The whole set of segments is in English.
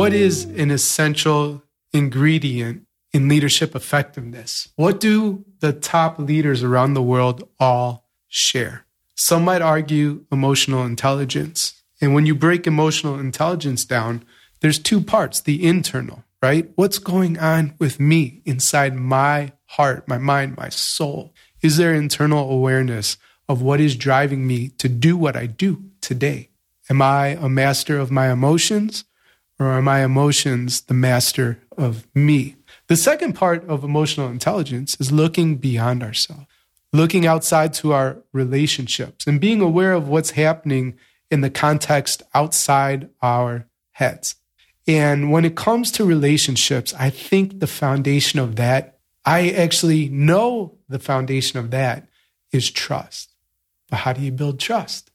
what is an essential ingredient in leadership effectiveness? What do the top leaders around the world all share? Some might argue emotional intelligence. And when you break emotional intelligence down, there's two parts the internal, right? What's going on with me inside my heart, my mind, my soul? Is there internal awareness of what is driving me to do what I do today? Am I a master of my emotions or are my emotions the master of me? The second part of emotional intelligence is looking beyond ourselves, looking outside to our relationships and being aware of what's happening in the context outside our heads. And when it comes to relationships, I think the foundation of that, I actually know the foundation of that is trust. But how do you build trust?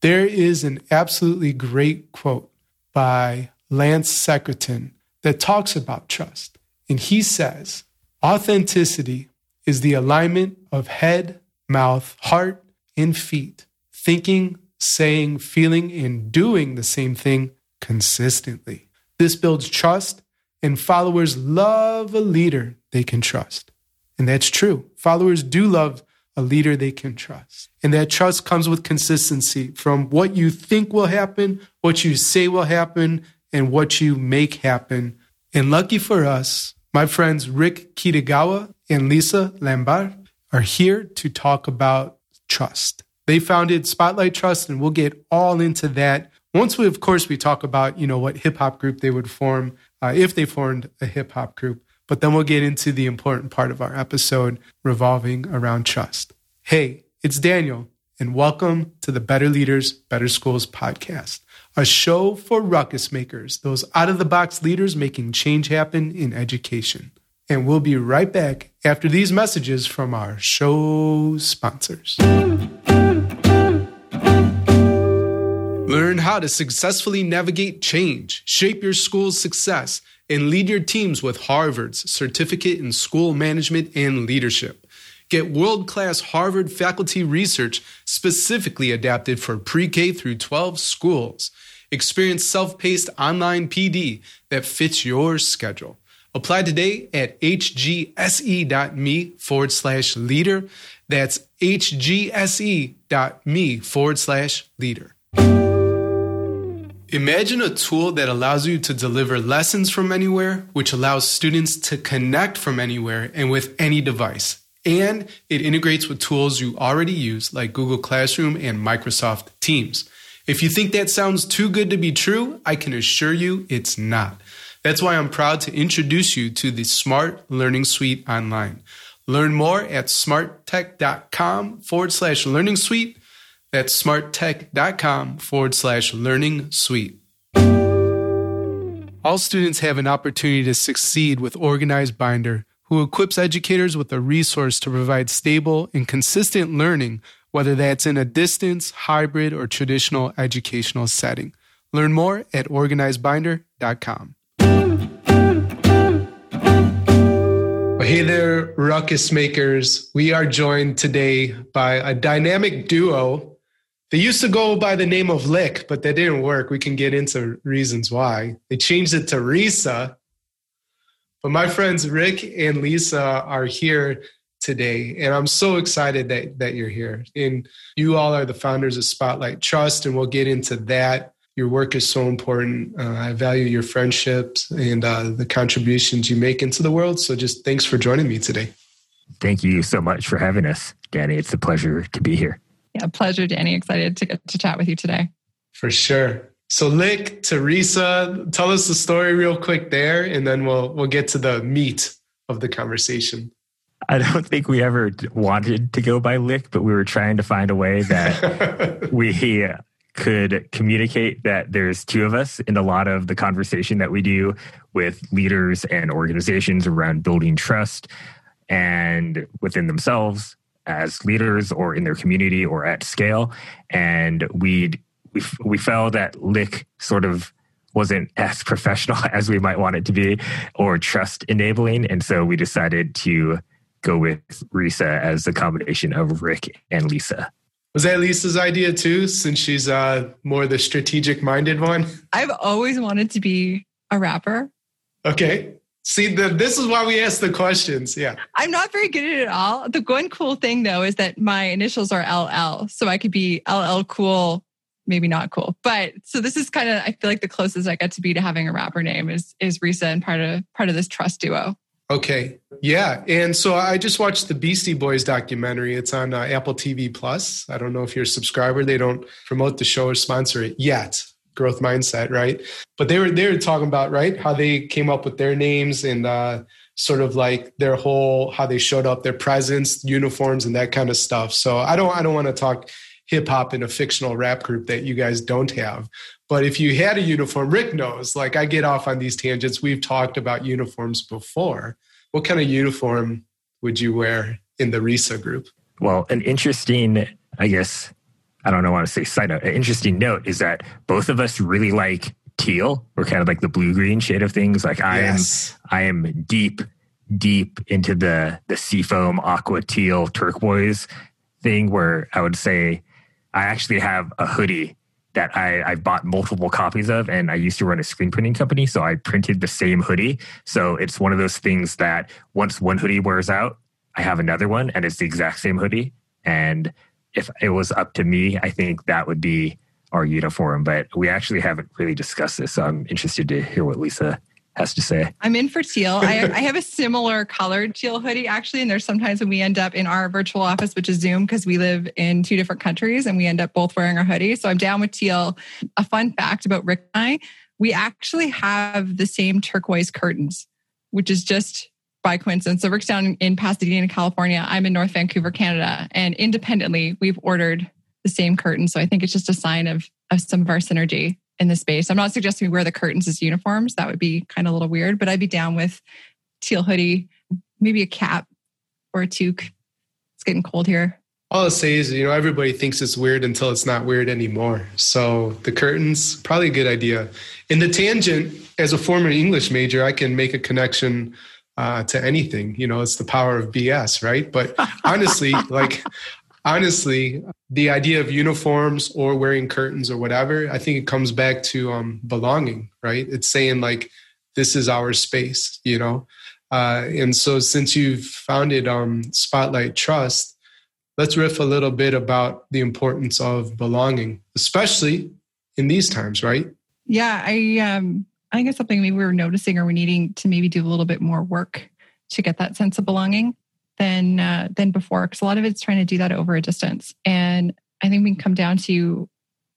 There is an absolutely great quote by Lance Secretan that talks about trust. And he says, authenticity is the alignment of head, mouth, heart, and feet, thinking, saying, feeling, and doing the same thing consistently. This builds trust, and followers love a leader they can trust. And that's true. Followers do love a leader they can trust. And that trust comes with consistency from what you think will happen, what you say will happen, and what you make happen. And lucky for us, my friends Rick Kitagawa and Lisa Lambert are here to talk about trust. They founded Spotlight Trust, and we'll get all into that. Once we, of course, we talk about, you know, what hip hop group they would form uh, if they formed a hip hop group. But then we'll get into the important part of our episode revolving around trust. Hey, it's Daniel, and welcome to the Better Leaders, Better Schools podcast a show for ruckus makers, those out of the box leaders making change happen in education. And we'll be right back after these messages from our show sponsors. Learn how to successfully navigate change, shape your school's success, and lead your teams with Harvard's certificate in school management and leadership. Get world class Harvard faculty research specifically adapted for pre K through 12 schools. Experience self paced online PD that fits your schedule. Apply today at hgse.me forward slash leader. That's hgse.me forward slash leader. Imagine a tool that allows you to deliver lessons from anywhere, which allows students to connect from anywhere and with any device and it integrates with tools you already use like Google Classroom and Microsoft Teams. If you think that sounds too good to be true, I can assure you it's not. That's why I'm proud to introduce you to the Smart Learning Suite online. Learn more at smarttech.com forward slash learning suite. That's smarttech.com forward slash learning suite. All students have an opportunity to succeed with Organized Binder who equips educators with a resource to provide stable and consistent learning, whether that's in a distance, hybrid, or traditional educational setting. Learn more at organizedbinder.com. Hey there, ruckus makers. We are joined today by a dynamic duo. They used to go by the name of Lick, but that didn't work. We can get into reasons why. They changed it to Risa, but my friends Rick and Lisa are here today, and I'm so excited that, that you're here. And you all are the founders of Spotlight Trust, and we'll get into that. Your work is so important. Uh, I value your friendships and uh, the contributions you make into the world. So just thanks for joining me today. Thank you so much for having us, Danny. It's a pleasure to be here. Yeah, pleasure, Danny. Excited to get to chat with you today. For sure. So, Lick, Teresa, tell us the story real quick there, and then we'll we'll get to the meat of the conversation. I don't think we ever wanted to go by Lick, but we were trying to find a way that we could communicate that there's two of us in a lot of the conversation that we do with leaders and organizations around building trust and within themselves as leaders or in their community or at scale. And we'd we we felt that Lick sort of wasn't as professional as we might want it to be or trust enabling, and so we decided to go with Risa as a combination of Rick and Lisa. Was that Lisa's idea too, since she's uh, more the strategic minded one? I've always wanted to be a rapper. Okay. See, the, this is why we ask the questions. Yeah. I'm not very good at it at all. The one cool thing though is that my initials are LL. So I could be LL cool, maybe not cool. But so this is kind of I feel like the closest I get to be to having a rapper name is is Risa and part of part of this trust duo. Okay. Yeah. And so I just watched the Beastie Boys documentary. It's on uh, Apple TV Plus. I don't know if you're a subscriber. They don't promote the show or sponsor it yet. Growth mindset, right? But they were they were talking about right how they came up with their names and uh, sort of like their whole how they showed up, their presence, uniforms, and that kind of stuff. So I don't I don't want to talk hip hop in a fictional rap group that you guys don't have. But if you had a uniform, Rick knows, like I get off on these tangents. We've talked about uniforms before. What kind of uniform would you wear in the RISA group? Well, an interesting, I guess, I don't know, want to say side note. An interesting note is that both of us really like teal. We're kind of like the blue green shade of things. Like I yes. am, I am deep, deep into the the seafoam aqua teal turquoise thing. Where I would say I actually have a hoodie that I, I bought multiple copies of and I used to run a screen printing company. So I printed the same hoodie. So it's one of those things that once one hoodie wears out, I have another one and it's the exact same hoodie. And if it was up to me, I think that would be our uniform. But we actually haven't really discussed this. So I'm interested to hear what Lisa has to say. I'm in for teal. I, I, have a similar colored teal hoodie actually, and there's sometimes when we end up in our virtual office, which is Zoom, because we live in two different countries, and we end up both wearing our hoodie. So I'm down with teal. A fun fact about Rick and I: we actually have the same turquoise curtains, which is just by coincidence. So Rick's down in Pasadena, California. I'm in North Vancouver, Canada, and independently we've ordered the same curtains. So I think it's just a sign of of some of our synergy in the space. I'm not suggesting we wear the curtains as uniforms. That would be kind of a little weird, but I'd be down with teal hoodie, maybe a cap or a toque. It's getting cold here. All I'll say is, you know, everybody thinks it's weird until it's not weird anymore. So the curtains, probably a good idea. In the tangent, as a former English major, I can make a connection uh, to anything. You know, it's the power of BS, right? But honestly, like honestly, the idea of uniforms or wearing curtains or whatever, I think it comes back to um, belonging, right? It's saying like, this is our space, you know? Uh, and so since you've founded um, Spotlight Trust, let's riff a little bit about the importance of belonging, especially in these times, right? Yeah, I um, I think it's something maybe we were noticing or we're needing to maybe do a little bit more work to get that sense of belonging than uh, than before because a lot of it's trying to do that over a distance. And i think we can come down to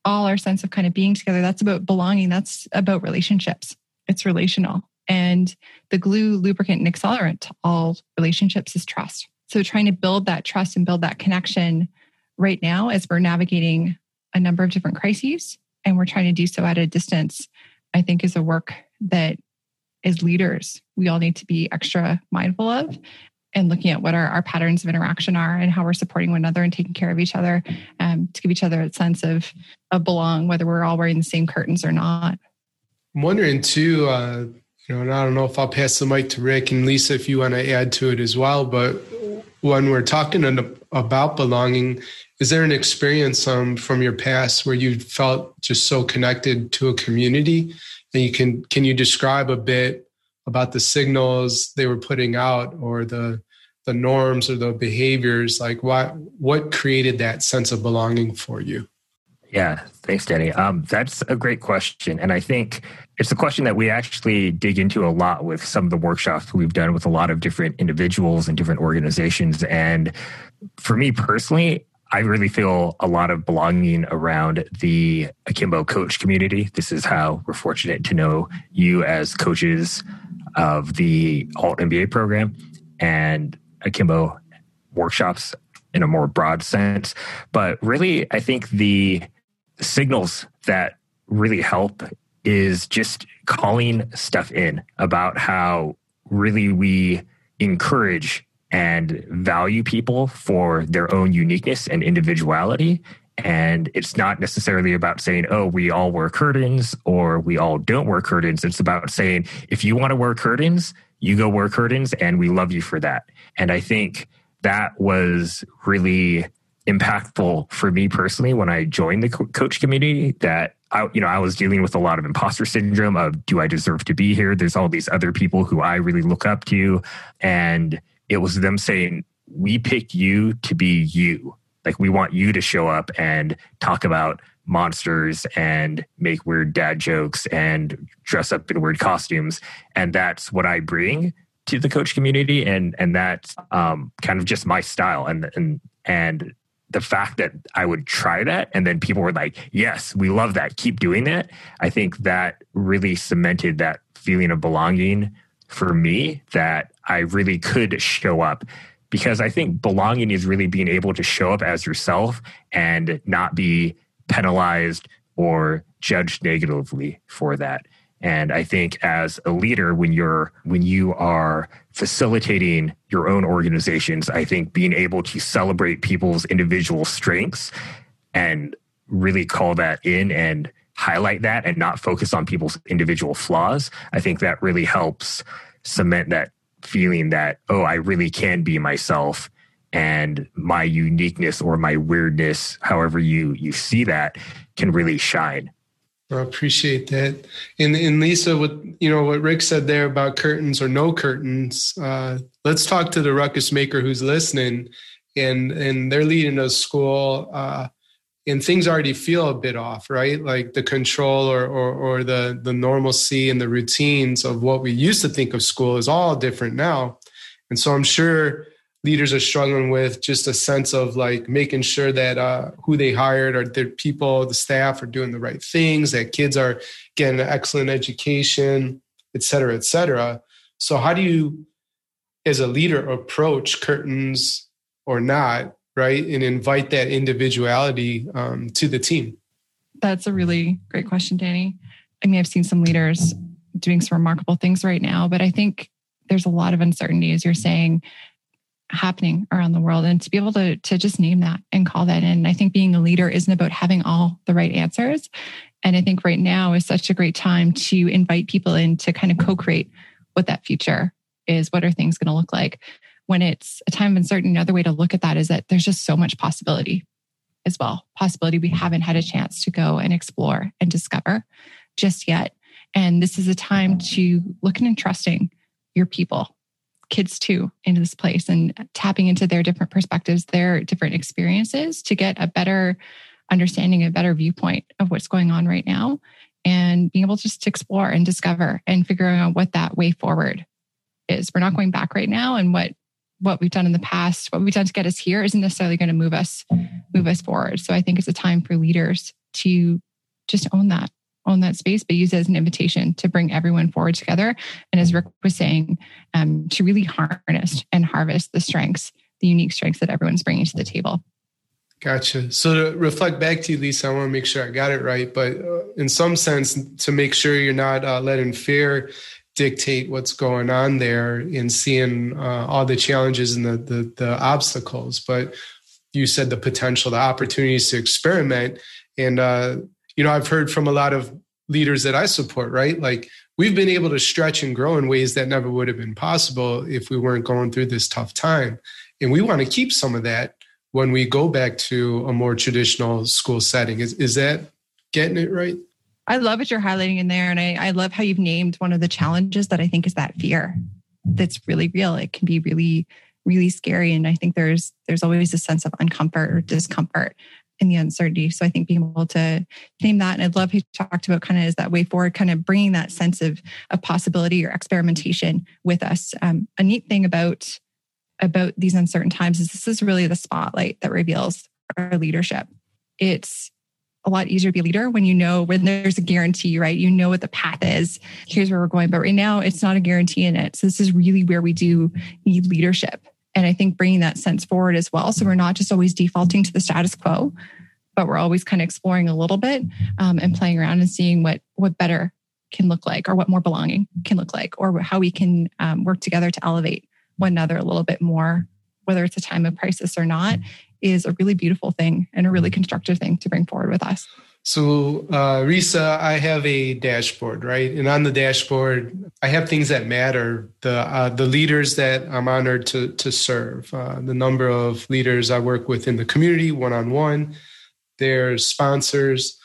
all our sense of kind of being together. That's about belonging. That's about relationships. It's relational. And the glue lubricant and accelerant to all relationships is trust. So trying to build that trust and build that connection right now as we're navigating a number of different crises and we're trying to do so at a distance i think is a work that as leaders we all need to be extra mindful of and looking at what our, our patterns of interaction are and how we're supporting one another and taking care of each other um, to give each other a sense of, of belong, whether we're all wearing the same curtains or not. I'm wondering too, uh, you know, and I don't know if I'll pass the mic to Rick and Lisa if you want to add to it as well, but when we're talking about belonging, is there an experience um, from your past where you felt just so connected to a community? And you can can you describe a bit about the signals they were putting out or the the norms or the behaviors like what what created that sense of belonging for you yeah thanks danny um, that's a great question and i think it's a question that we actually dig into a lot with some of the workshops we've done with a lot of different individuals and different organizations and for me personally I really feel a lot of belonging around the Akimbo coach community. This is how we're fortunate to know you as coaches of the alt MBA program and Akimbo workshops in a more broad sense. But really, I think the signals that really help is just calling stuff in about how really we encourage and value people for their own uniqueness and individuality and it's not necessarily about saying, oh, we all wear curtains or we all don't wear curtains. It's about saying, if you want to wear curtains, you go wear curtains and we love you for that. And I think that was really impactful for me personally when I joined the coach community that I, you know, I was dealing with a lot of imposter syndrome of do I deserve to be here? There's all these other people who I really look up to. And it was them saying, we pick you to be you. Like we want you to show up and talk about monsters and make weird dad jokes and dress up in weird costumes. And that's what I bring to the coach community. And and that's um, kind of just my style. And and and the fact that I would try that and then people were like, yes, we love that. Keep doing that. I think that really cemented that feeling of belonging for me that I really could show up because I think belonging is really being able to show up as yourself and not be penalized or judged negatively for that. And I think as a leader, when you're when you are facilitating your own organizations, I think being able to celebrate people's individual strengths and really call that in and highlight that and not focus on people's individual flaws, I think that really helps cement that feeling that, oh, I really can be myself and my uniqueness or my weirdness, however you you see that, can really shine. I appreciate that. And, and Lisa, what you know, what Rick said there about curtains or no curtains. Uh, let's talk to the ruckus maker who's listening, and and they're leading a school, uh, and things already feel a bit off, right? Like the control or, or or the the normalcy and the routines of what we used to think of school is all different now, and so I'm sure leaders are struggling with just a sense of like making sure that uh, who they hired or their people, the staff are doing the right things, that kids are getting an excellent education, et cetera, et cetera. So, how do you, as a leader, approach curtains or not, right, and invite that individuality um, to the team? That's a really great question, Danny. I mean, I've seen some leaders doing some remarkable things right now, but I think there's a lot of uncertainty, as you're saying, happening around the world and to be able to to just name that and call that in. I think being a leader isn't about having all the right answers. And I think right now is such a great time to invite people in to kind of co-create what that future is. What are things going to look like? When it's a time of uncertainty, another way to look at that is that there's just so much possibility as well. Possibility we haven't had a chance to go and explore and discover just yet. And this is a time to look and trusting your people kids too into this place and tapping into their different perspectives, their different experiences to get a better understanding, a better viewpoint of what's going on right now and being able just to explore and discover and figuring out what that way forward is. We're not going back right now and what what we've done in the past, what we've done to get us here isn't necessarily going to move us move us forward. So I think it's a time for leaders to just own that own that space, but use it as an invitation to bring everyone forward together. And as Rick was saying, um, to really harness and harvest the strengths, the unique strengths that everyone's bringing to the table. Gotcha. So to reflect back to you, Lisa, I want to make sure I got it right. But uh, in some sense, to make sure you're not uh, letting fear dictate what's going on there and seeing uh, all the challenges and the, the, the obstacles. But you said the potential, the opportunities to experiment. And uh, you know, I've heard from a lot of leaders that I support, right? Like we've been able to stretch and grow in ways that never would have been possible if we weren't going through this tough time. And we want to keep some of that when we go back to a more traditional school setting. Is, is that getting it right? I love what you're highlighting in there. And I, I love how you've named one of the challenges that I think is that fear that's really real. It can be really, really scary. And I think there's there's always a sense of uncomfort or discomfort in the uncertainty. So I think being able to name that, and I'd love you talked about kind of is that way forward, kind of bringing that sense of of possibility or experimentation with us. Um, a neat thing about about these uncertain times is this is really the spotlight that reveals our leadership. It's a lot easier to be a leader when you know when there's a guarantee, right? You know what the path is. Here's where we're going. But right now, it's not a guarantee in it. So this is really where we do need leadership and I think bringing that sense forward as well. So we're not just always defaulting to the status quo, but we're always kind of exploring a little bit um, and playing around and seeing what what better can look like, or what more belonging can look like, or how we can um, work together to elevate one another a little bit more, whether it's a time of crisis or not, is a really beautiful thing and a really constructive thing to bring forward with us. So, uh, Risa, I have a dashboard, right? And on the dashboard, I have things that matter. The uh, the leaders that I'm honored to to serve, uh, the number of leaders I work with in the community, one on one, their sponsors,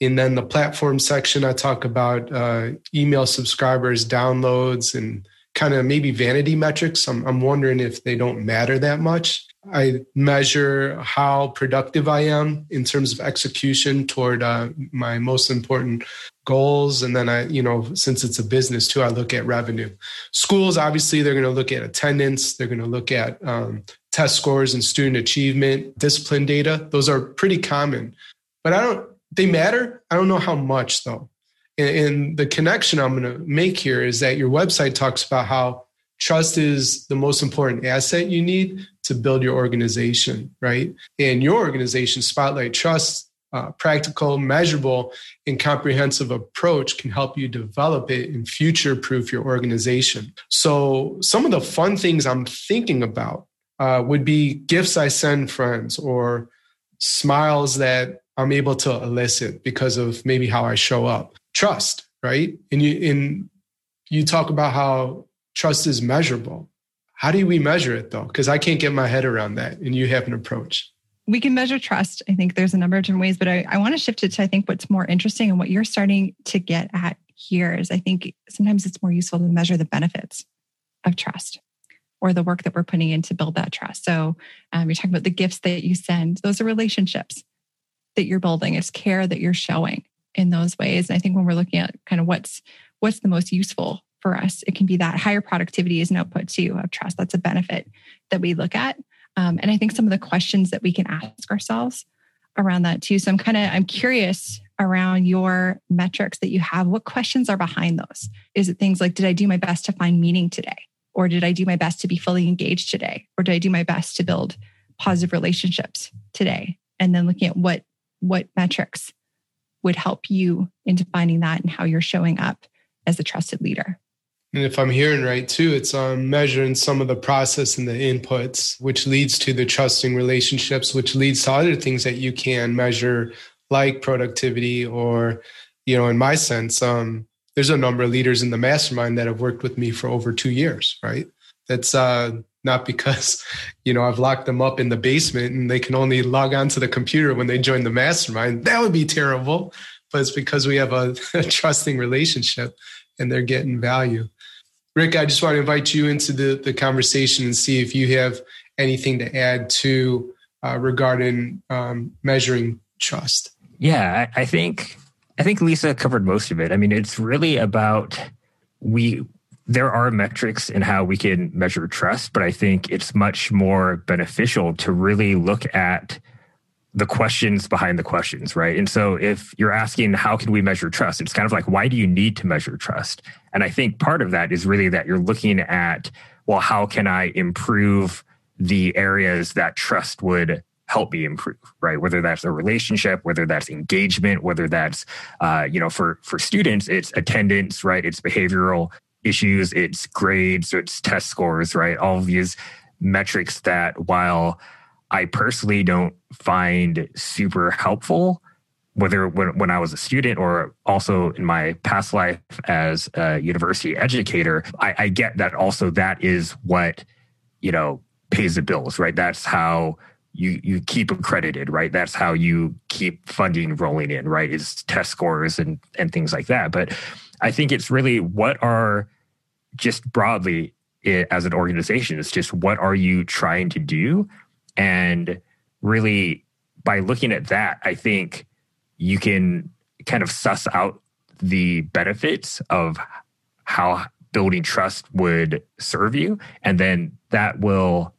And then the platform section, I talk about uh, email subscribers, downloads, and kind of maybe vanity metrics. I'm, I'm wondering if they don't matter that much. I measure how productive I am in terms of execution toward uh, my most important goals. And then I, you know, since it's a business too, I look at revenue. Schools, obviously, they're going to look at attendance, they're going to look at um, test scores and student achievement, discipline data. Those are pretty common, but I don't, they matter. I don't know how much though. And, and the connection I'm going to make here is that your website talks about how trust is the most important asset you need to build your organization, right? And your organization, Spotlight Trust, uh, practical, measurable, and comprehensive approach can help you develop it and future proof your organization. So, some of the fun things I'm thinking about uh, would be gifts I send friends or smiles that I'm able to elicit because of maybe how I show up. Trust, right? And you in you talk about how trust is measurable. How do we measure it though? Because I can't get my head around that, and you have an approach. We can measure trust. I think there's a number of different ways, but I, I want to shift it to I think what's more interesting and what you're starting to get at here is I think sometimes it's more useful to measure the benefits of trust or the work that we're putting in to build that trust. So um, you're talking about the gifts that you send; those are relationships that you're building. It's care that you're showing in those ways. And I think when we're looking at kind of what's what's the most useful for us. It can be that higher productivity is an output too of trust. That's a benefit that we look at. Um, and I think some of the questions that we can ask ourselves around that too. So I'm kind of I'm curious around your metrics that you have. What questions are behind those? Is it things like did I do my best to find meaning today? Or did I do my best to be fully engaged today? Or did I do my best to build positive relationships today? And then looking at what what metrics would help you into finding that and how you're showing up as a trusted leader. And if I'm hearing right too, it's on measuring some of the process and the inputs, which leads to the trusting relationships, which leads to other things that you can measure, like productivity, or, you know, in my sense, um, there's a number of leaders in the mastermind that have worked with me for over two years, right? That's uh, not because, you know, I've locked them up in the basement and they can only log on to the computer when they join the mastermind. That would be terrible. But it's because we have a, a trusting relationship and they're getting value. Rick, I just want to invite you into the, the conversation and see if you have anything to add to uh, regarding um, measuring trust. Yeah, I, think I think Lisa covered most of it. I mean, it's really about we there are metrics in how we can measure trust, but I think it's much more beneficial to really look at the questions behind the questions, right? And so if you're asking, how can we measure trust? It's kind of like, why do you need to measure trust? And I think part of that is really that you're looking at, well, how can I improve the areas that trust would help me improve, right? Whether that's a relationship, whether that's engagement, whether that's, uh, you know, for, for students, it's attendance, right? It's behavioral issues, it's grades, it's test scores, right? All of these metrics that while I personally don't find super helpful, whether when, when I was a student or also in my past life as a university educator. I, I get that also that is what, you know, pays the bills, right? That's how you you keep accredited, right? That's how you keep funding rolling in, right? Is test scores and and things like that. But I think it's really what are just broadly it, as an organization, it's just what are you trying to do and really, by looking at that, I think you can kind of suss out the benefits of how building trust would serve you. And then that will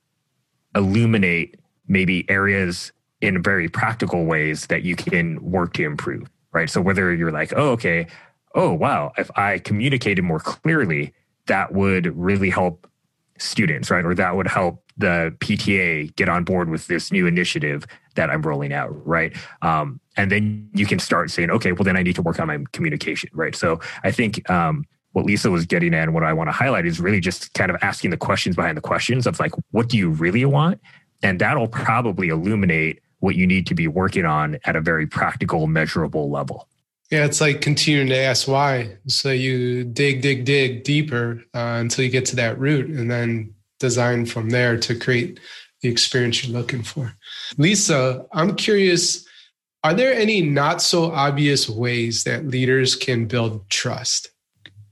illuminate maybe areas in very practical ways that you can work to improve, right? So whether you're like, oh, okay, oh, wow, if I communicated more clearly, that would really help students, right? Or that would help the PTA get on board with this new initiative that I'm rolling out, right? Um, and then you can start saying, okay, well, then I need to work on my communication, right? So I think um, what Lisa was getting at and what I want to highlight is really just kind of asking the questions behind the questions of like, what do you really want? And that'll probably illuminate what you need to be working on at a very practical, measurable level. Yeah, it's like continuing to ask why. So you dig, dig, dig deeper uh, until you get to that root, and then design from there to create the experience you're looking for. Lisa, I'm curious Are there any not so obvious ways that leaders can build trust?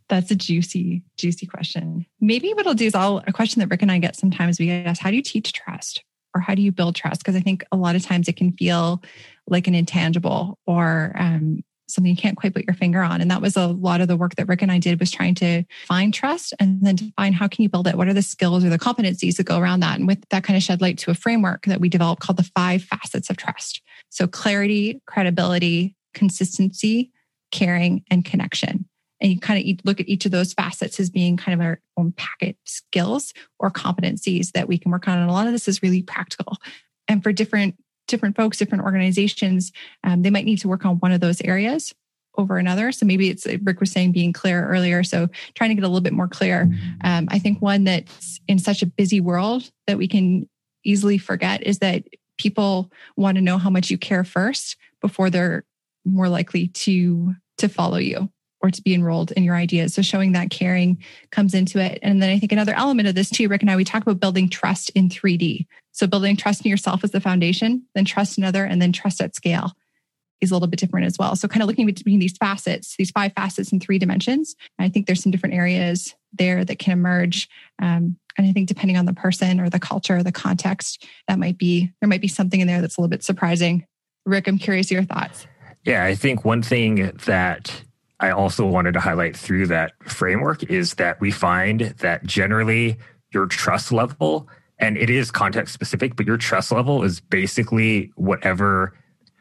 That's a juicy, juicy question. Maybe what I'll do is I'll a question that Rick and I get sometimes we get asked, how do you teach trust? Or how do you build trust? Because I think a lot of times it can feel like an intangible or um, something you can't quite put your finger on. And that was a lot of the work that Rick and I did was trying to find trust and then to find how can you build it? What are the skills or the competencies that go around that? And with that kind of shed light to a framework that we developed called the five facets of trust. So clarity, credibility, consistency, caring, and connection and you kind of look at each of those facets as being kind of our own packet skills or competencies that we can work on and a lot of this is really practical and for different different folks different organizations um, they might need to work on one of those areas over another. So maybe it's like rick was saying being clear earlier. So trying to get a little bit more clear. Um, i think one that's in such a busy world that we can easily forget is that people want to know how much you care first before they're more likely to to follow you or to be enrolled in your ideas. So showing that caring comes into it. And then I think another element of this too, Rick and I, we talk about building trust in 3D. So building trust in yourself as the foundation, then trust another, and then trust at scale is a little bit different as well. So kind of looking between these facets, these five facets in three dimensions. I think there's some different areas there that can emerge. Um, and I think depending on the person or the culture or the context, that might be, there might be something in there that's a little bit surprising. Rick, I'm curious your thoughts. Yeah, I think one thing that I also wanted to highlight through that framework is that we find that generally your trust level, and it is context specific, but your trust level is basically whatever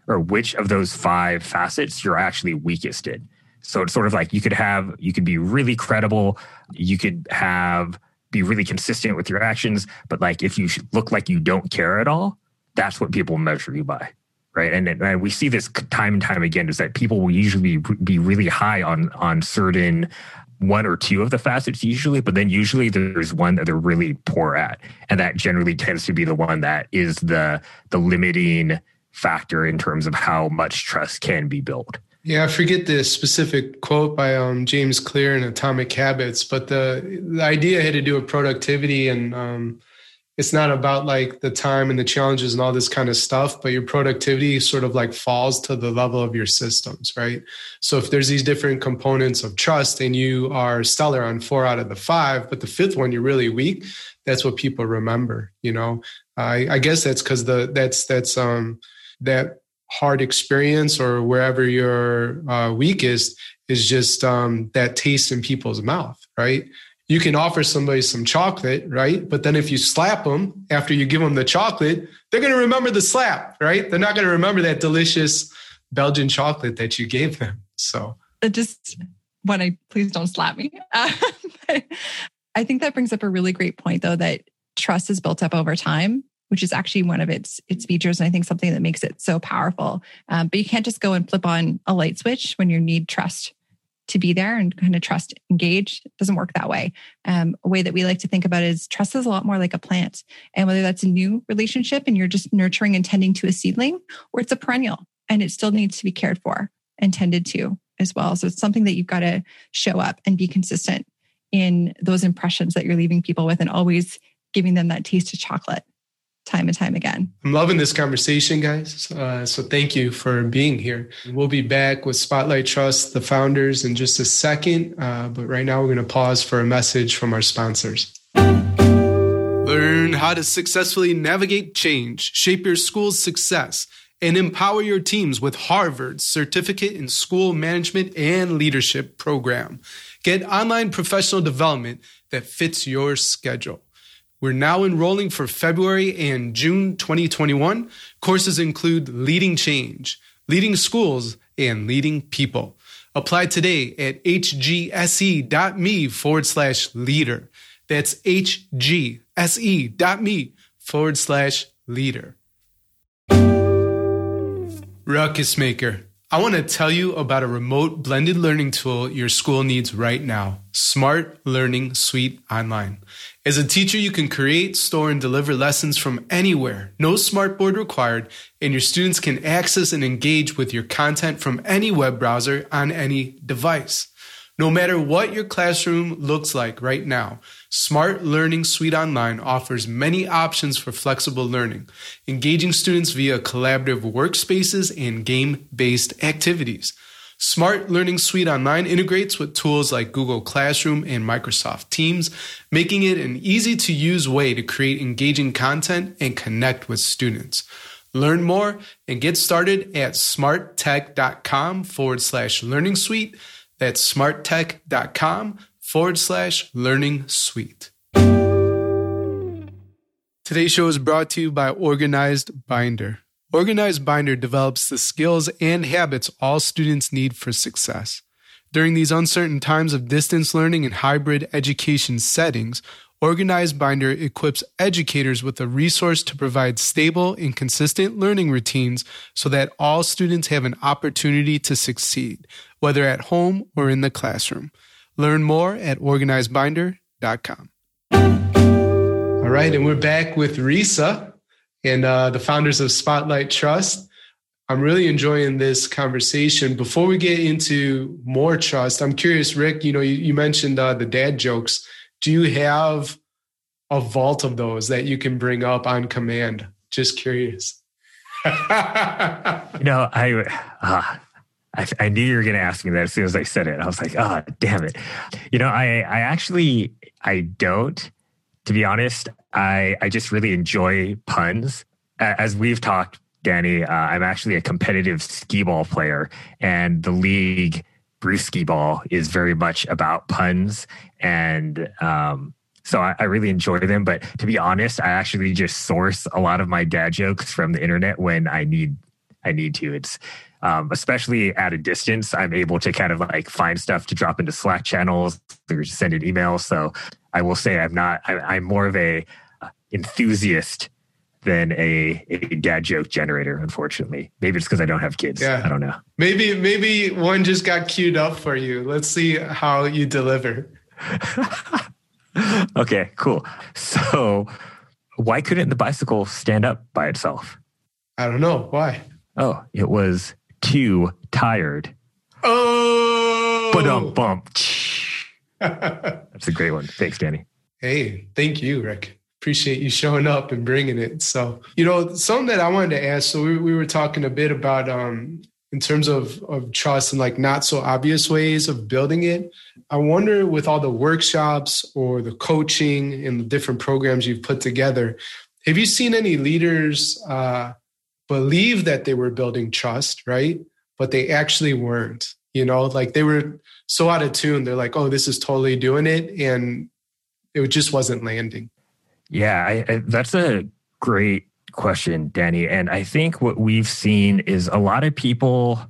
or which of those five facets you're actually weakest in. So it's sort of like you could have, you could be really credible, you could have, be really consistent with your actions, but like if you look like you don't care at all, that's what people measure you by right? And, and, we see this time and time again is that people will usually be really high on on certain one or two of the facets usually, but then usually there's one that they're really poor at, and that generally tends to be the one that is the the limiting factor in terms of how much trust can be built. Yeah, I forget the specific quote by um, James Clear in Atomic Habits, but the the idea had to do with productivity and um, it's not about like the time and the challenges and all this kind of stuff, but your productivity sort of like falls to the level of your systems, right? So if there's these different components of trust and you are stellar on four out of the five, but the fifth one you're really weak, that's what people remember, you know. I, I guess that's because the that's that's um that hard experience or wherever you're uh, weakest is just um, that taste in people's mouth, right? You can offer somebody some chocolate, right? But then if you slap them after you give them the chocolate, they're going to remember the slap, right? They're not going to remember that delicious Belgian chocolate that you gave them. So it just when I please don't slap me. I think that brings up a really great point, though, that trust is built up over time, which is actually one of its its features, and I think something that makes it so powerful. Um, but you can't just go and flip on a light switch when you need trust to be there and kind of trust engage it doesn't work that way. Um, a way that we like to think about is trust is a lot more like a plant. And whether that's a new relationship and you're just nurturing and tending to a seedling or it's a perennial and it still needs to be cared for and tended to as well. So it's something that you've got to show up and be consistent in those impressions that you're leaving people with and always giving them that taste of chocolate time and time again. I'm loving this conversation, guys. Uh, so thank you for being here. We'll be back with Spotlight Trust, the founders, in just a second. Uh, but right now, we're going to pause for a message from our sponsors. Learn how to successfully navigate change, shape your school's success, and empower your teams with Harvard's Certificate in School Management and Leadership program. Get online professional development that fits your schedule. We're now enrolling for February and June 2021. Courses include Leading Change, Leading Schools, and Leading People. Apply today at hgse.me forward slash leader. That's hgse.me forward slash leader. Ruckus Maker. I want to tell you about a remote blended learning tool your school needs right now Smart Learning Suite Online. As a teacher, you can create, store, and deliver lessons from anywhere. No smartboard required, and your students can access and engage with your content from any web browser on any device. No matter what your classroom looks like right now, Smart Learning Suite Online offers many options for flexible learning, engaging students via collaborative workspaces and game based activities. Smart Learning Suite Online integrates with tools like Google Classroom and Microsoft Teams, making it an easy to use way to create engaging content and connect with students. Learn more and get started at smarttech.com forward slash learning suite. That's smarttech.com forward slash learning suite. Today's show is brought to you by Organized Binder. Organized Binder develops the skills and habits all students need for success. During these uncertain times of distance learning and hybrid education settings, Organized Binder equips educators with a resource to provide stable and consistent learning routines so that all students have an opportunity to succeed, whether at home or in the classroom. Learn more at organizedbinder.com. All right, and we're back with Risa and uh, the founders of Spotlight Trust. I'm really enjoying this conversation. Before we get into more trust, I'm curious, Rick. You know, you, you mentioned uh, the dad jokes. Do you have a vault of those that you can bring up on command? Just curious. you know, I, uh, I, I knew you were going to ask me that as soon as I said it. I was like, oh, damn it. You know, I, I actually, I don't to be honest, I, I just really enjoy puns. As we've talked, Danny, uh, I'm actually a competitive skee ball player, and the league Brewskee-Ball is very much about puns. And um, so I, I, really enjoy them. But to be honest, I actually just source a lot of my dad jokes from the internet when I need I need to. It's um, especially at a distance, I'm able to kind of like find stuff to drop into Slack channels or send an email. So I will say I'm not. I, am more of a uh, enthusiast than a, a dad joke generator. Unfortunately, maybe it's because I don't have kids. Yeah. I don't know. Maybe maybe one just got queued up for you. Let's see how you deliver. okay, cool. So, why couldn't the bicycle stand up by itself? I don't know why. Oh, it was too tired. Oh, but um bump. That's a great one. Thanks, Danny. Hey, thank you, Rick. Appreciate you showing up and bringing it. So, you know, something that I wanted to ask. So, we, we were talking a bit about, um, in terms of, of trust and like not so obvious ways of building it. I wonder with all the workshops or the coaching and the different programs you've put together, have you seen any leaders uh, believe that they were building trust, right? But they actually weren't, you know, like they were so out of tune. They're like, oh, this is totally doing it. And it just wasn't landing. Yeah, I, I, that's a great question, Danny. And I think what we've seen is a lot of people,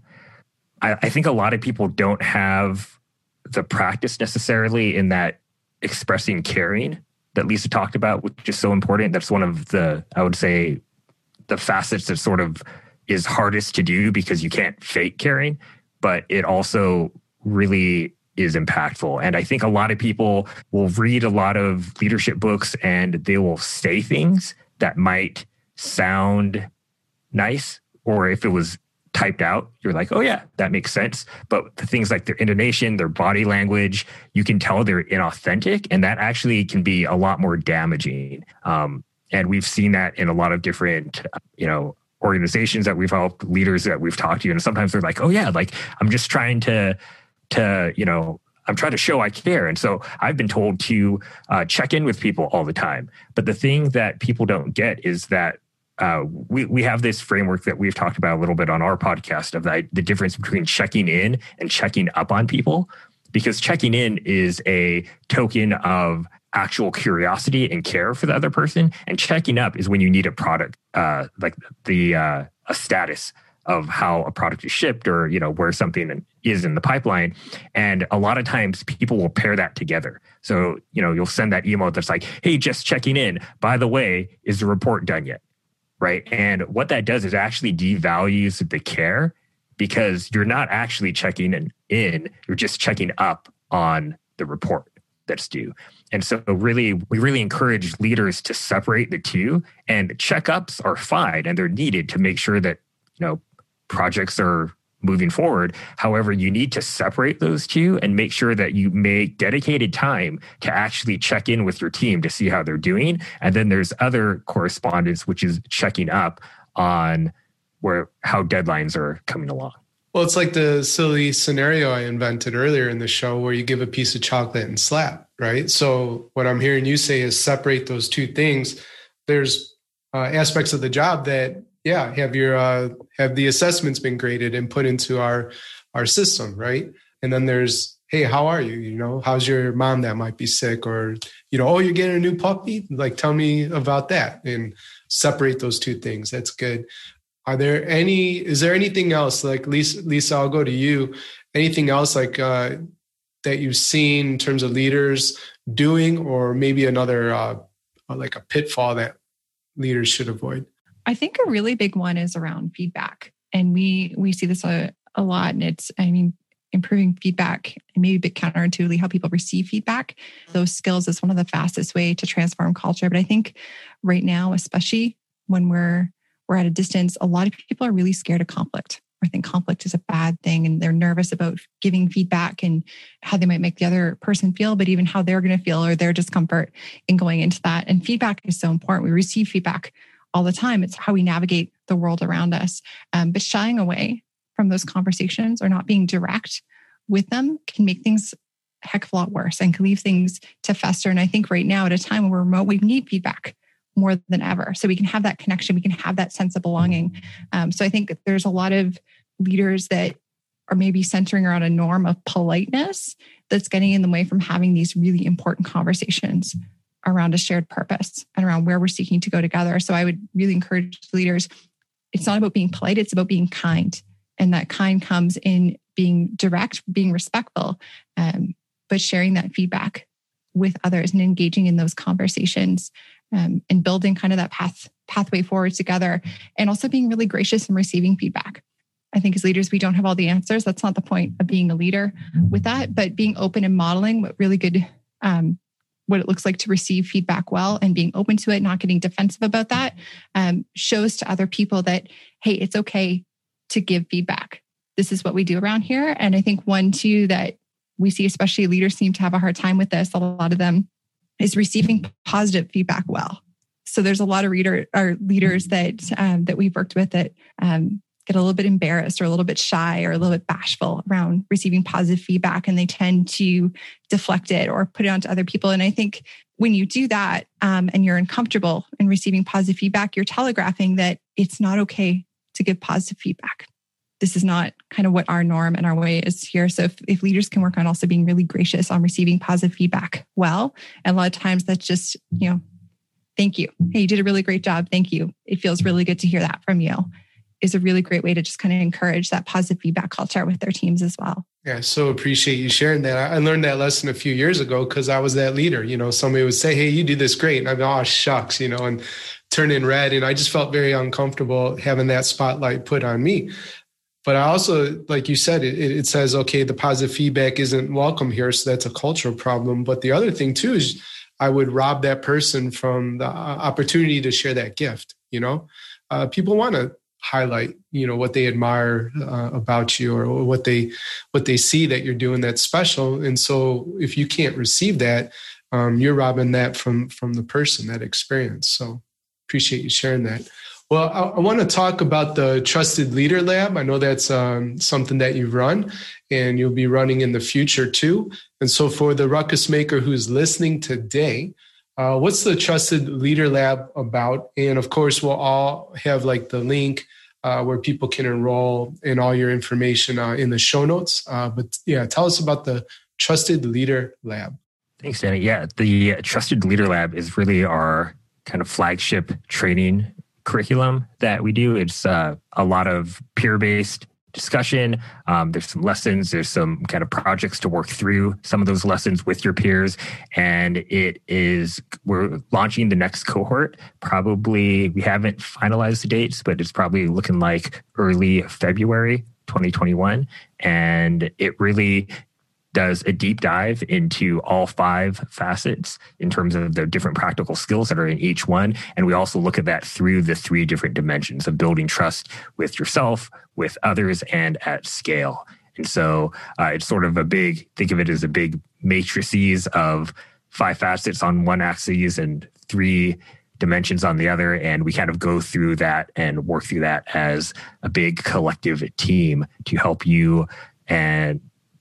I, I think a lot of people don't have the practice necessarily in that expressing caring that Lisa talked about, which is so important. That's one of the, I would say, the facets that sort of is hardest to do because you can't fake caring, but it also really is impactful. And I think a lot of people will read a lot of leadership books and they will say things that might sound nice, or if it was typed out, you're like, oh, yeah, that makes sense. But the things like their intonation, their body language, you can tell they're inauthentic. And that actually can be a lot more damaging. Um, and we've seen that in a lot of different, you know, organizations that we've helped, leaders that we've talked to. And sometimes they're like, oh, yeah, like I'm just trying to, to, you know, I'm trying to show I care. And so I've been told to uh, check in with people all the time. But the thing that people don't get is that uh, we, we have this framework that we've talked about a little bit on our podcast of the, the difference between checking in and checking up on people. Because checking in is a token of actual curiosity and care for the other person, and checking up is when you need a product, uh, like the uh, a status of how a product is shipped or you know where something is in the pipeline. And a lot of times people will pair that together. So you know you'll send that email that's like hey just checking in. By the way is the report done yet? Right? And what that does is actually devalues the care because you're not actually checking in you're just checking up on the report that's due. And so really we really encourage leaders to separate the two and checkups are fine and they're needed to make sure that you know projects are moving forward. However, you need to separate those two and make sure that you make dedicated time to actually check in with your team to see how they're doing. And then there's other correspondence, which is checking up on where how deadlines are coming along. Well, it's like the silly scenario I invented earlier in the show where you give a piece of chocolate and slap, right? So, what I'm hearing you say is separate those two things. There's uh, aspects of the job that yeah have your uh, have the assessments been graded and put into our our system right? And then there's hey how are you? You know how's your mom that might be sick or you know oh you're getting a new puppy? Like tell me about that and separate those two things. That's good. Are there any is there anything else like lisa lisa i'll go to you. Anything else like uh that you've seen in terms of leaders doing or maybe another uh like a pitfall that leaders should avoid I think a really big one is around feedback. And we we see this a, a lot. And it's, I mean, improving feedback and maybe a bit counterintuitively how people receive feedback. Mm-hmm. Those skills is one of the fastest way to transform culture. But I think right now, especially when we're we're at a distance, a lot of people are really scared of conflict or think conflict is a bad thing and they're nervous about giving feedback and how they might make the other person feel, but even how they're going to feel or their discomfort in going into that. And feedback is so important. We receive feedback all the time. It's how we navigate the world around us. Um, but shying away from those conversations or not being direct with them can make things a heck of a lot worse and can leave things to fester. And I think right now, at a time when we're remote, we need feedback more than ever. So we can have that connection, we can have that sense of belonging. Um, so I think there's a lot of leaders that are maybe centering around a norm of politeness that's getting in the way from having these really important conversations around a shared purpose and around where we're seeking to go together. So I would really encourage leaders it's not about being polite, it's about being kind. And that kind comes in being direct, being respectful, um, but sharing that feedback with others and engaging in those conversations um, and building kind of that path pathway forward together and also being really gracious and receiving feedback i think as leaders we don't have all the answers that's not the point of being a leader with that but being open and modeling what really good um, what it looks like to receive feedback well and being open to it, not getting defensive about that, um, shows to other people that, hey, it's okay to give feedback. This is what we do around here. And I think one, too, that we see, especially leaders seem to have a hard time with this, a lot of them is receiving positive feedback well. So there's a lot of reader or leaders that um, that we've worked with that um, get a little bit embarrassed or a little bit shy or a little bit bashful around receiving positive feedback and they tend to deflect it or put it onto other people. And I think when you do that um, and you're uncomfortable in receiving positive feedback, you're telegraphing that it's not okay to give positive feedback. This is not kind of what our norm and our way is here. So if, if leaders can work on also being really gracious on receiving positive feedback, well, and a lot of times that's just, you know, thank you. Hey, you did a really great job. Thank you. It feels really good to hear that from you is a really great way to just kind of encourage that positive feedback culture with their teams as well. Yeah, so appreciate you sharing that. I learned that lesson a few years ago because I was that leader. You know, somebody would say, Hey, you do this great. And I'd go, Oh, shucks, you know, and turn in red. And I just felt very uncomfortable having that spotlight put on me. But I also, like you said, it, it says, okay, the positive feedback isn't welcome here. So that's a cultural problem. But the other thing too is I would rob that person from the uh, opportunity to share that gift. You know, uh, people want to highlight you know what they admire uh, about you or what they what they see that you're doing that's special. And so if you can't receive that um, you're robbing that from from the person that experience. So appreciate you sharing that. Well i, I want to talk about the trusted leader lab. I know that's um, something that you've run and you'll be running in the future too. And so for the ruckus maker who's listening today uh, what's the Trusted Leader Lab about? And of course, we'll all have like the link uh, where people can enroll and all your information uh, in the show notes. Uh, but yeah, tell us about the Trusted Leader Lab. Thanks, Danny. Yeah, the Trusted Leader Lab is really our kind of flagship training curriculum that we do. It's uh, a lot of peer based discussion. Um, there's some lessons, there's some kind of projects to work through some of those lessons with your peers. And it is, we're launching the next cohort. Probably, we haven't finalized the dates, but it's probably looking like early February 2021. And it really does a deep dive into all five facets in terms of the different practical skills that are in each one. And we also look at that through the three different dimensions of building trust with yourself, with others, and at scale. And so uh, it's sort of a big, think of it as a big matrices of five facets on one axis and three dimensions on the other. And we kind of go through that and work through that as a big collective team to help you and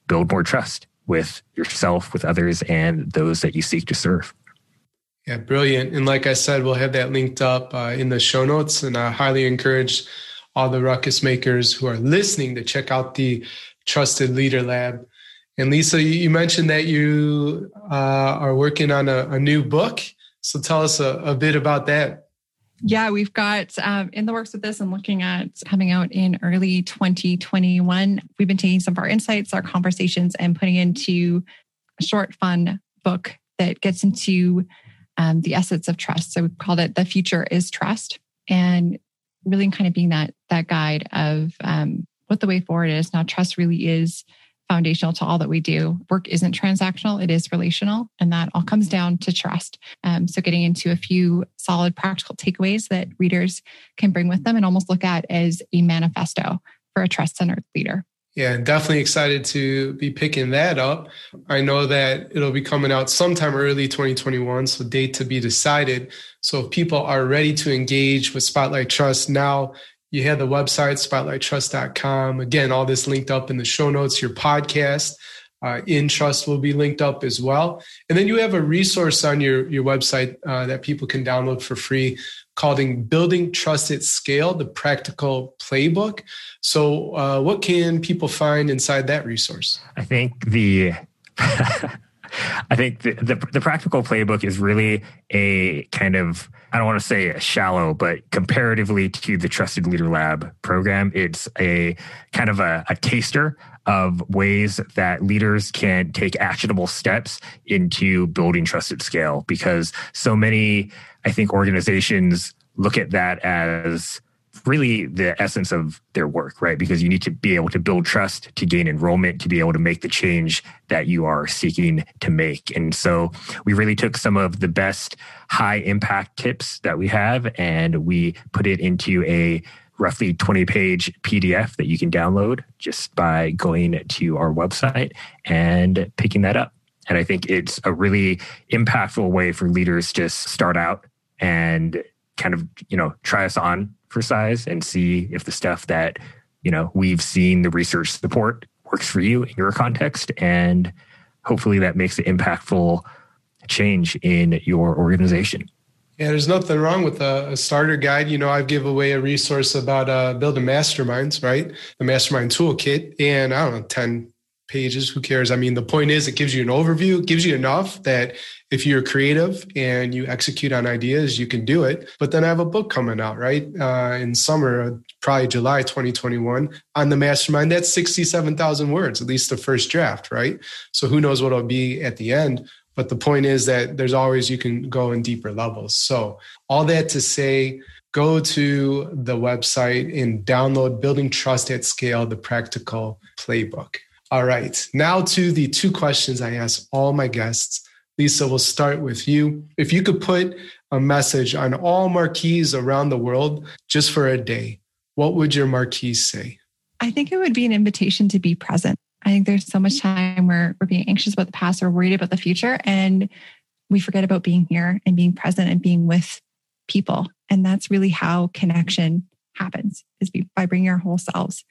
build more trust with yourself, with others, and those that you seek to serve. Yeah, brilliant. And like I said, we'll have that linked up uh, in the show notes. And I highly encourage all the ruckus makers who are listening to check out the Trusted Leader Lab. And Lisa, you mentioned that you uh, are working on a, a, new book. So tell us a, a bit about that. Yeah, we've got um, in the works with this and looking at coming out in early 2021. We've been taking some of our insights, our conversations, and putting into a short, fun book that gets into um, the essence of trust. So we've called it "The Future Is Trust," and really kind of being that that guide of um, what the way forward is. Now, trust really is foundational to all that we do. Work isn't transactional, it is relational. And that all comes down to trust. Um, so, getting into a few solid practical takeaways that readers can bring with them and almost look at as a manifesto for a trust centered leader. Yeah, definitely excited to be picking that up. I know that it'll be coming out sometime early 2021, so date to be decided. So if people are ready to engage with Spotlight Trust now, you have the website, spotlighttrust.com. Again, all this linked up in the show notes. Your podcast, uh, in trust will be linked up as well. And then you have a resource on your, your website uh, that people can download for free called Building Trust at Scale, the practical playbook. So, uh, what can people find inside that resource? I think the I think the, the, the practical playbook is really a kind of I don't want to say shallow, but comparatively to the Trusted Leader Lab program, it's a kind of a, a taster of ways that leaders can take actionable steps into building trusted scale because so many, I think, organizations look at that as really the essence of their work, right? Because you need to be able to build trust to gain enrollment, to be able to make the change that you are seeking to make. And so we really took some of the best high impact tips that we have and we put it into a roughly 20 page PDF that you can download just by going to our website and picking that up. And I think it's a really impactful way for leaders to start out and kind of, you know, try us on for size and see if the stuff that you know we've seen the research support works for you in your context and hopefully that makes an impactful change in your organization. Yeah there's nothing wrong with a, a starter guide. You know I've give away a resource about uh, building masterminds right? The mastermind toolkit and i don't know 10 pages who cares i mean the point is it gives you an overview it gives you enough that if you're creative and you execute on ideas, you can do it. But then I have a book coming out, right? Uh, in summer, probably July 2021, on the mastermind. That's 67,000 words, at least the first draft, right? So who knows what it'll be at the end. But the point is that there's always, you can go in deeper levels. So all that to say, go to the website and download Building Trust at Scale, the practical playbook. All right. Now to the two questions I ask all my guests. Lisa, we'll start with you. If you could put a message on all marquees around the world just for a day, what would your marquees say? I think it would be an invitation to be present. I think there's so much time where we're being anxious about the past or worried about the future, and we forget about being here and being present and being with people. And that's really how connection happens is by bringing our whole selves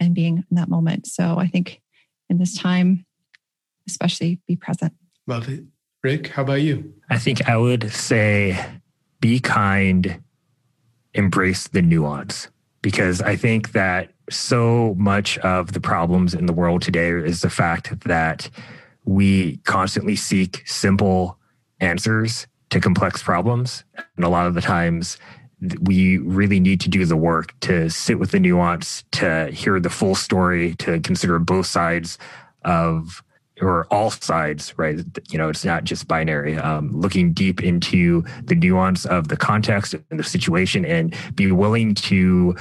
and being in that moment. So I think in this time, especially be present. Love it. Rick, how about you? I think I would say be kind, embrace the nuance, because I think that so much of the problems in the world today is the fact that we constantly seek simple answers to complex problems. And a lot of the times, we really need to do the work to sit with the nuance, to hear the full story, to consider both sides of or all sides, right? You know, it's not just binary. Um, looking deep into the nuance of the context and the situation, and be willing to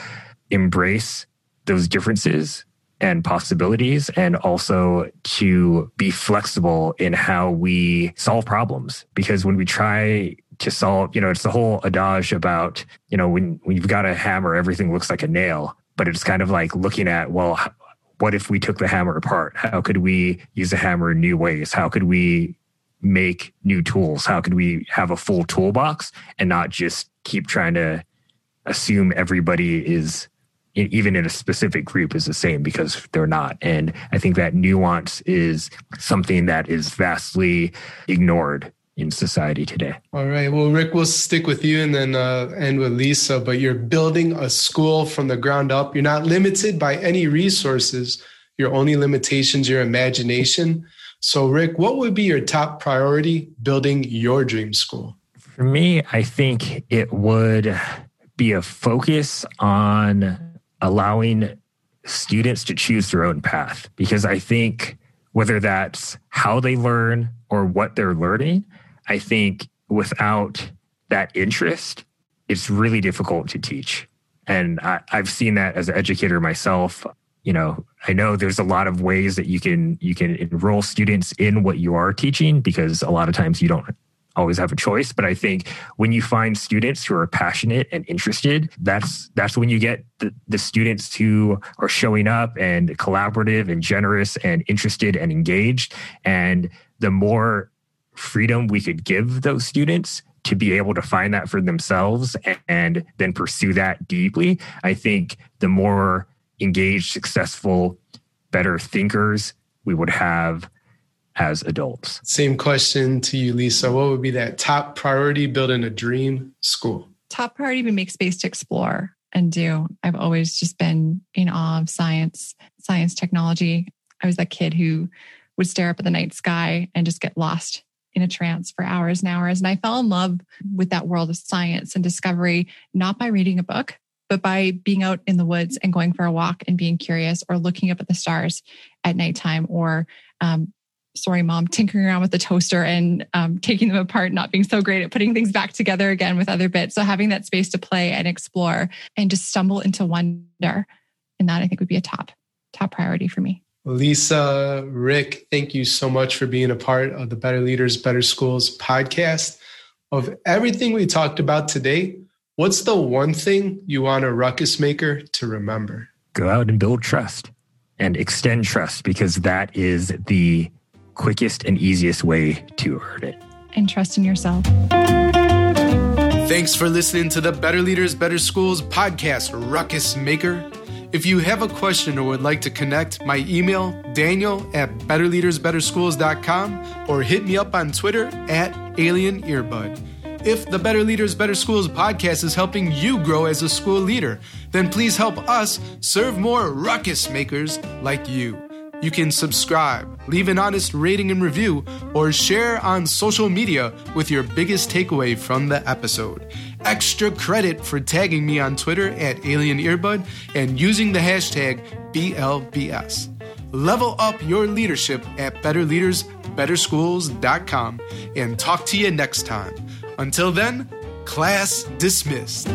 embrace those differences and possibilities and also to be flexible in how we solve problems. Because when we try to solve, you know, it's the whole adage about, you know, when, when you've got a hammer, everything looks like a nail. But it's kind of like looking at, well, what if we took the hammer apart? How could we use the hammer in new ways? How could we make new tools? How could we have a full toolbox and not just keep trying to assume everybody is even in a specific group is the same because they're not. And I think that nuance is something that is vastly ignored in society today. All right. Well, Rick, we'll stick with you and then uh, end with Lisa. But you're building a school from the ground up. You're not limited by any resources. Your only limitations, your imagination. So, Rick, what would be your top priority building your dream school? For me, I think it would be a focus on allowing students to choose their own path because I think whether that's how they learn or what they're learning, I think without that interest, it's really difficult to teach. And I, have seen that as an educator myself. You know, I know there's a lot of ways that you can you can enroll students in what you are teaching because a lot of times you don't always have a choice but i think when you find students who are passionate and interested that's that's when you get the, the students who are showing up and collaborative and generous and interested and engaged and the more freedom we could give those students to be able to find that for themselves and, and then pursue that deeply, I think the more engaged, successful, better thinkers we would have as adults. Same question to you, Lisa. What would be that top priority building a dream school? Top priority would make space to explore and do. I've always just been in awe of science, science technology. I was that kid who would stare up at the night sky and just get lost in a trance for hours and hours. And I fell in love with that world of science and discovery, not by reading a book, but by being out in the woods and going for a walk and being curious or looking up at the stars at nighttime or, um, sorry, mom, tinkering around with the toaster and um, taking them apart, not being so great at putting things back together again with other bits. So having that space to play and explore and just stumble into wonder. And that I think would be a top, top priority for me. Lisa, Rick, thank you so much for being a part of the Better Leaders, Better Schools podcast. Of everything we talked about today, what's the one thing you want a ruckus maker to remember? Go out and build trust and extend trust because that is the quickest and easiest way to earn it. And trust in yourself. Thanks for listening to the Better Leaders, Better Schools podcast, Ruckus Maker. If you have a question or would like to connect, my email, daniel at betterleadersbetterschools.com or hit me up on Twitter at Alien Earbud. If the Better Leaders, Better Schools podcast is helping you grow as a school leader, then please help us serve more ruckus makers like you. You can subscribe, leave an honest rating and review, or share on social media with your biggest takeaway from the episode. Extra credit for tagging me on Twitter at Alien Earbud and using the hashtag BLBS. Level up your leadership at betterleadersbetterschools.com and talk to you next time. Until then, class dismissed.